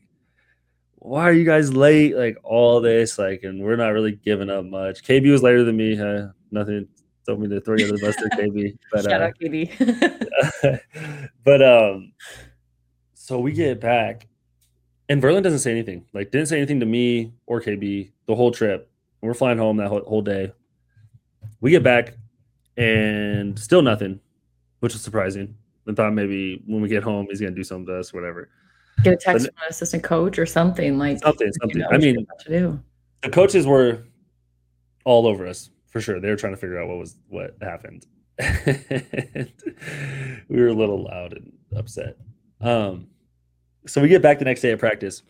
why are you guys late? Like all this, like, and we're not really giving up much. KB was later than me. Uh, nothing told me to throw you under the bus there, KB. But Shout uh, out KB. but um, so we get back, and Verlin doesn't say anything. Like, didn't say anything to me or KB the whole trip. We're flying home that whole, whole day. We get back, and still nothing, which was surprising. I thought maybe when we get home he's gonna do something to us, whatever. Get a text from an assistant coach or something like Something, you something. know I mean, to do. the coaches were all over us for sure. They were trying to figure out what was what happened. we were a little loud and upset. Um, so we get back the next day at practice,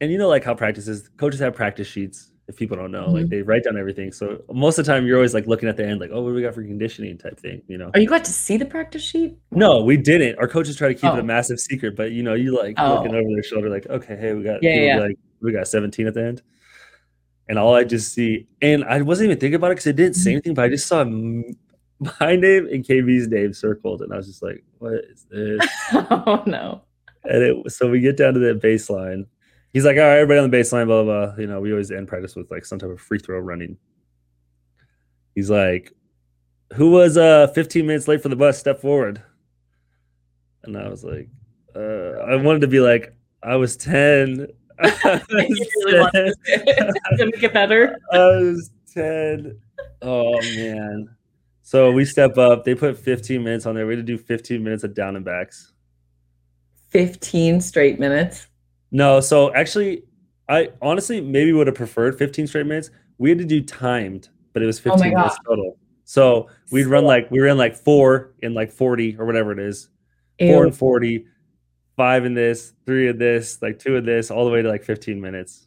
and you know, like how practice is, coaches have practice sheets. If people don't know, like Mhm. they write down everything. So most of the time, you're always like looking at the end, like, oh, what do we got for conditioning type thing, you know? Oh, you got to see the practice sheet? No, we didn't. Our coaches try to keep it Oh. a massive secret, but you know, you like Oh. looking over their shoulder, like, okay, hey, we got Yeah, yeah. like we got 17 at the end. And all I just see, and I wasn't even thinking about it because it didn't Mm-hmm. say anything, but I just saw my name and KB's name circled, and I was just like, what is this? oh no. and it so we get down to the baseline. He's like, all right, everybody on the baseline, blah, blah, blah. You know, we always end practice with like some type of free throw running. He's like, who was uh 15 minutes late for the bus? Step forward. And I was like, uh, I wanted to be like, I was 10. I You was really to to make it better. I was 10. Oh man. So we step up. They put 15 minutes on there. We had to do 15 minutes of down and backs. 15 straight minutes. No, so actually, I honestly maybe would have preferred 15 straight minutes. We had to do timed, but it was Oh 15 minutes total. So we'd run like we ran like four in like 40 or whatever it is. Four and 40, five in this, three of this, like two of this, all the way to like 15 minutes.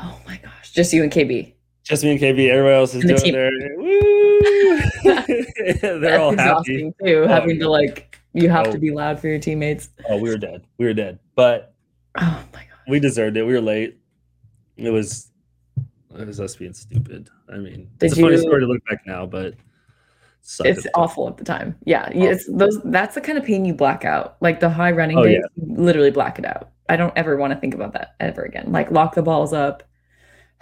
Oh my gosh. Just you and KB. Just me and KB, everybody else is And the doing team- their woo. They're all happy. too, Oh, having yeah. to like you have Oh. to be loud for your teammates. Oh, we were dead. We were dead. But Oh my god. we deserved it. We were late. It was it was us being stupid. I mean, Did it's a funny story to look back now, but It's awful at the time. Yeah, it's those. That's the kind of pain you black out. Like the high running Oh, days, yeah. literally black it out. I don't ever want to think about that ever again. Like lock the balls up.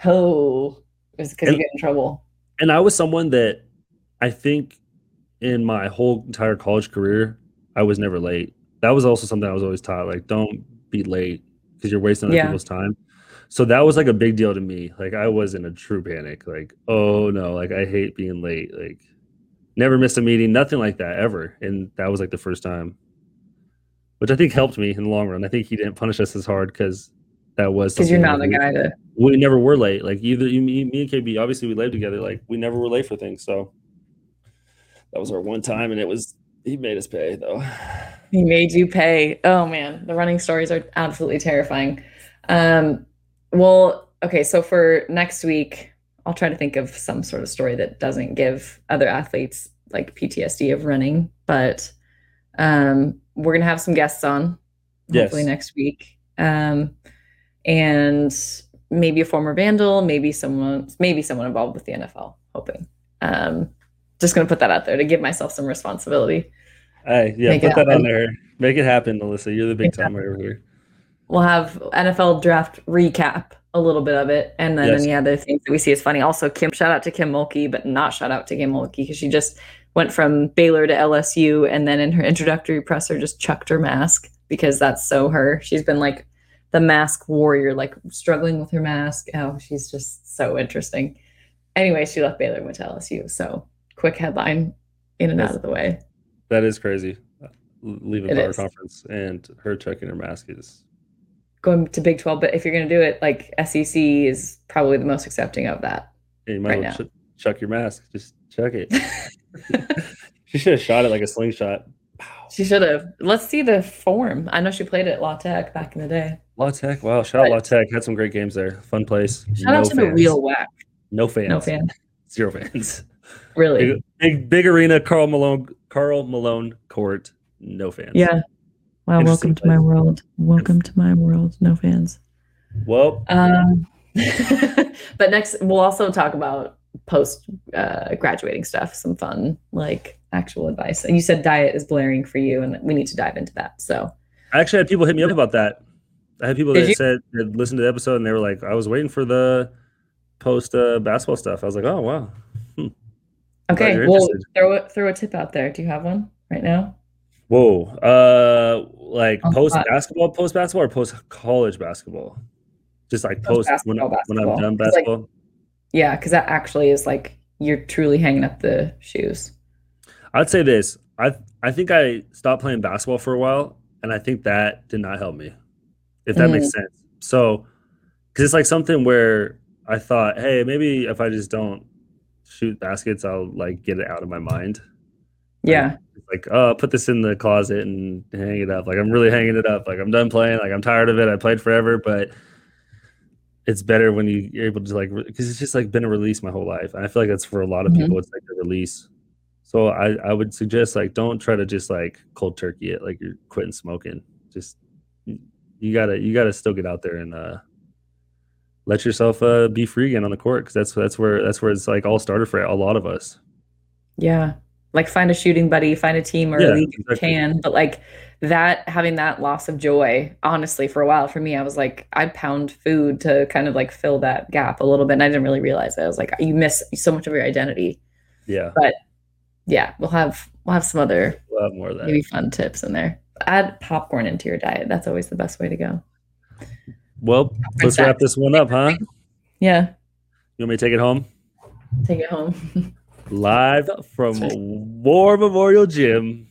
Oh, it's because you get in trouble. And I was someone that I think in my whole entire college career, I was never late. That was also something I was always taught. Like, don't be late because you're wasting other Yeah. people's time. So that was like a big deal to me. Like I was in a true panic. Like, oh no, like I hate being late. Like never missed a meeting, nothing like that ever. And that was like the first time. Which I think helped me in the long run. I think he didn't punish us as hard because that was Because you're not the we- guy to. we never were late. Like either you, me, me and KB, obviously we lived together. Like we never were late for things. So that was our one time, and it was he made us pay though. He made you pay. Oh man, the running stories are absolutely terrifying. Um, well, okay, so for next week, I'll try to think of some sort of story that doesn't give other athletes like PTSD of running, but um, we're gonna have some guests on hopefully next week. Um, and maybe a former vandal, maybe someone, maybe someone involved with the NFL. Hoping. Um, just gonna put that out there to give myself some responsibility. Hey, yeah, Make put that on there. Make it happen, Alyssa. You're the big timer over here. we'll have NFL draft recap a little bit of it, and then Yes. any other things that we see is funny. Also, Kim, shout out to Kim Mulkey, but not shout out to Kim Mulkey because she just went from Baylor to LSU, and then in her introductory presser just chucked her mask because that's so her. She's been like the mask warrior, like struggling with her mask. Oh, she's just so interesting. Anyway, she left Baylor and went to LSU. So quick headline in and out of the way. That is crazy. Leaving power conference and her checking her mask is Going to Big 12, but if you're going to do it, like SEC is probably the most accepting of that. yeah, you might Right well now. ch- chuck your mask. Just chuck it. she should have shot it like a slingshot. She should have. Let's see the form. I know she played at La Tech back in the day. La Tech. Wow. Shout out La Tech. Had some great games there. Fun place. Shout out to the real WAC. No fans. No fans. Zero fans. Really. Big, big, big arena. Karl Malone. Karl Malone Court. No fans. Yeah. Wow. Welcome to my world. Welcome to my world. No fans. Well, Um, but next, we'll also talk about post uh, graduating stuff, some fun, like actual advice. And you said diet is blaring for you, and we need to dive into that. So, I actually had people hit me up about that. I had people Did that you? said that listened to the episode and they were like, I was waiting for the post uh, basketball stuff. I was like, oh wow. okay, well, interested. throw a, throw a tip out there. Do you have one right now? Whoa. Uh like On post basketball, post basketball, or post college basketball? Just like post when, when I'm done It's like- basketball. Yeah, because that actually is like you're truly hanging up the shoes. I'd say this. I I think I stopped playing basketball for a while, and I think that did not help me. If that Mm. makes sense. So, because it's like something where I thought, hey, maybe if I just don't shoot baskets, I'll like get it out of my mind. Yeah, It's like, oh, put this in the closet and hang it up. Like I'm really hanging it up. Like I'm done playing. Like I'm tired of it. I played forever, but it's better when you- you're able to like because it's just like been a release my whole life. And I feel like that's for a lot of Mhm. people. It's like a release. So I I would suggest like don't try to just like cold turkey it like you're quitting smoking. Just you gotta you gotta still get out there and uh let yourself uh be free again on the court because that's that's where that's where it's like all started for a lot of us. yeah. Like find a shooting buddy, find a team or Yeah, a league if you can. But like that, having that loss of joy, honestly, for a while for me, I was like, I'd pound food to kind of like fill that gap a little bit. And I didn't really realize it. I was like, you miss so much of your identity. Yeah, But Yeah, we'll have we'll have some other we'll have more of that. maybe fun tips in there. Add popcorn into your diet. That's always the best way to go. Well, let's wrap this one up, huh? Yeah, You want me to take it home? take it home. Live from War Memorial Gym.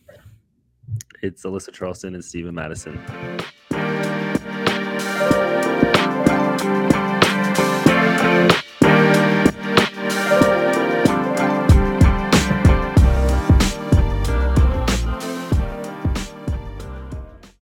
It's Alyssa Charleston and Stephen Madison.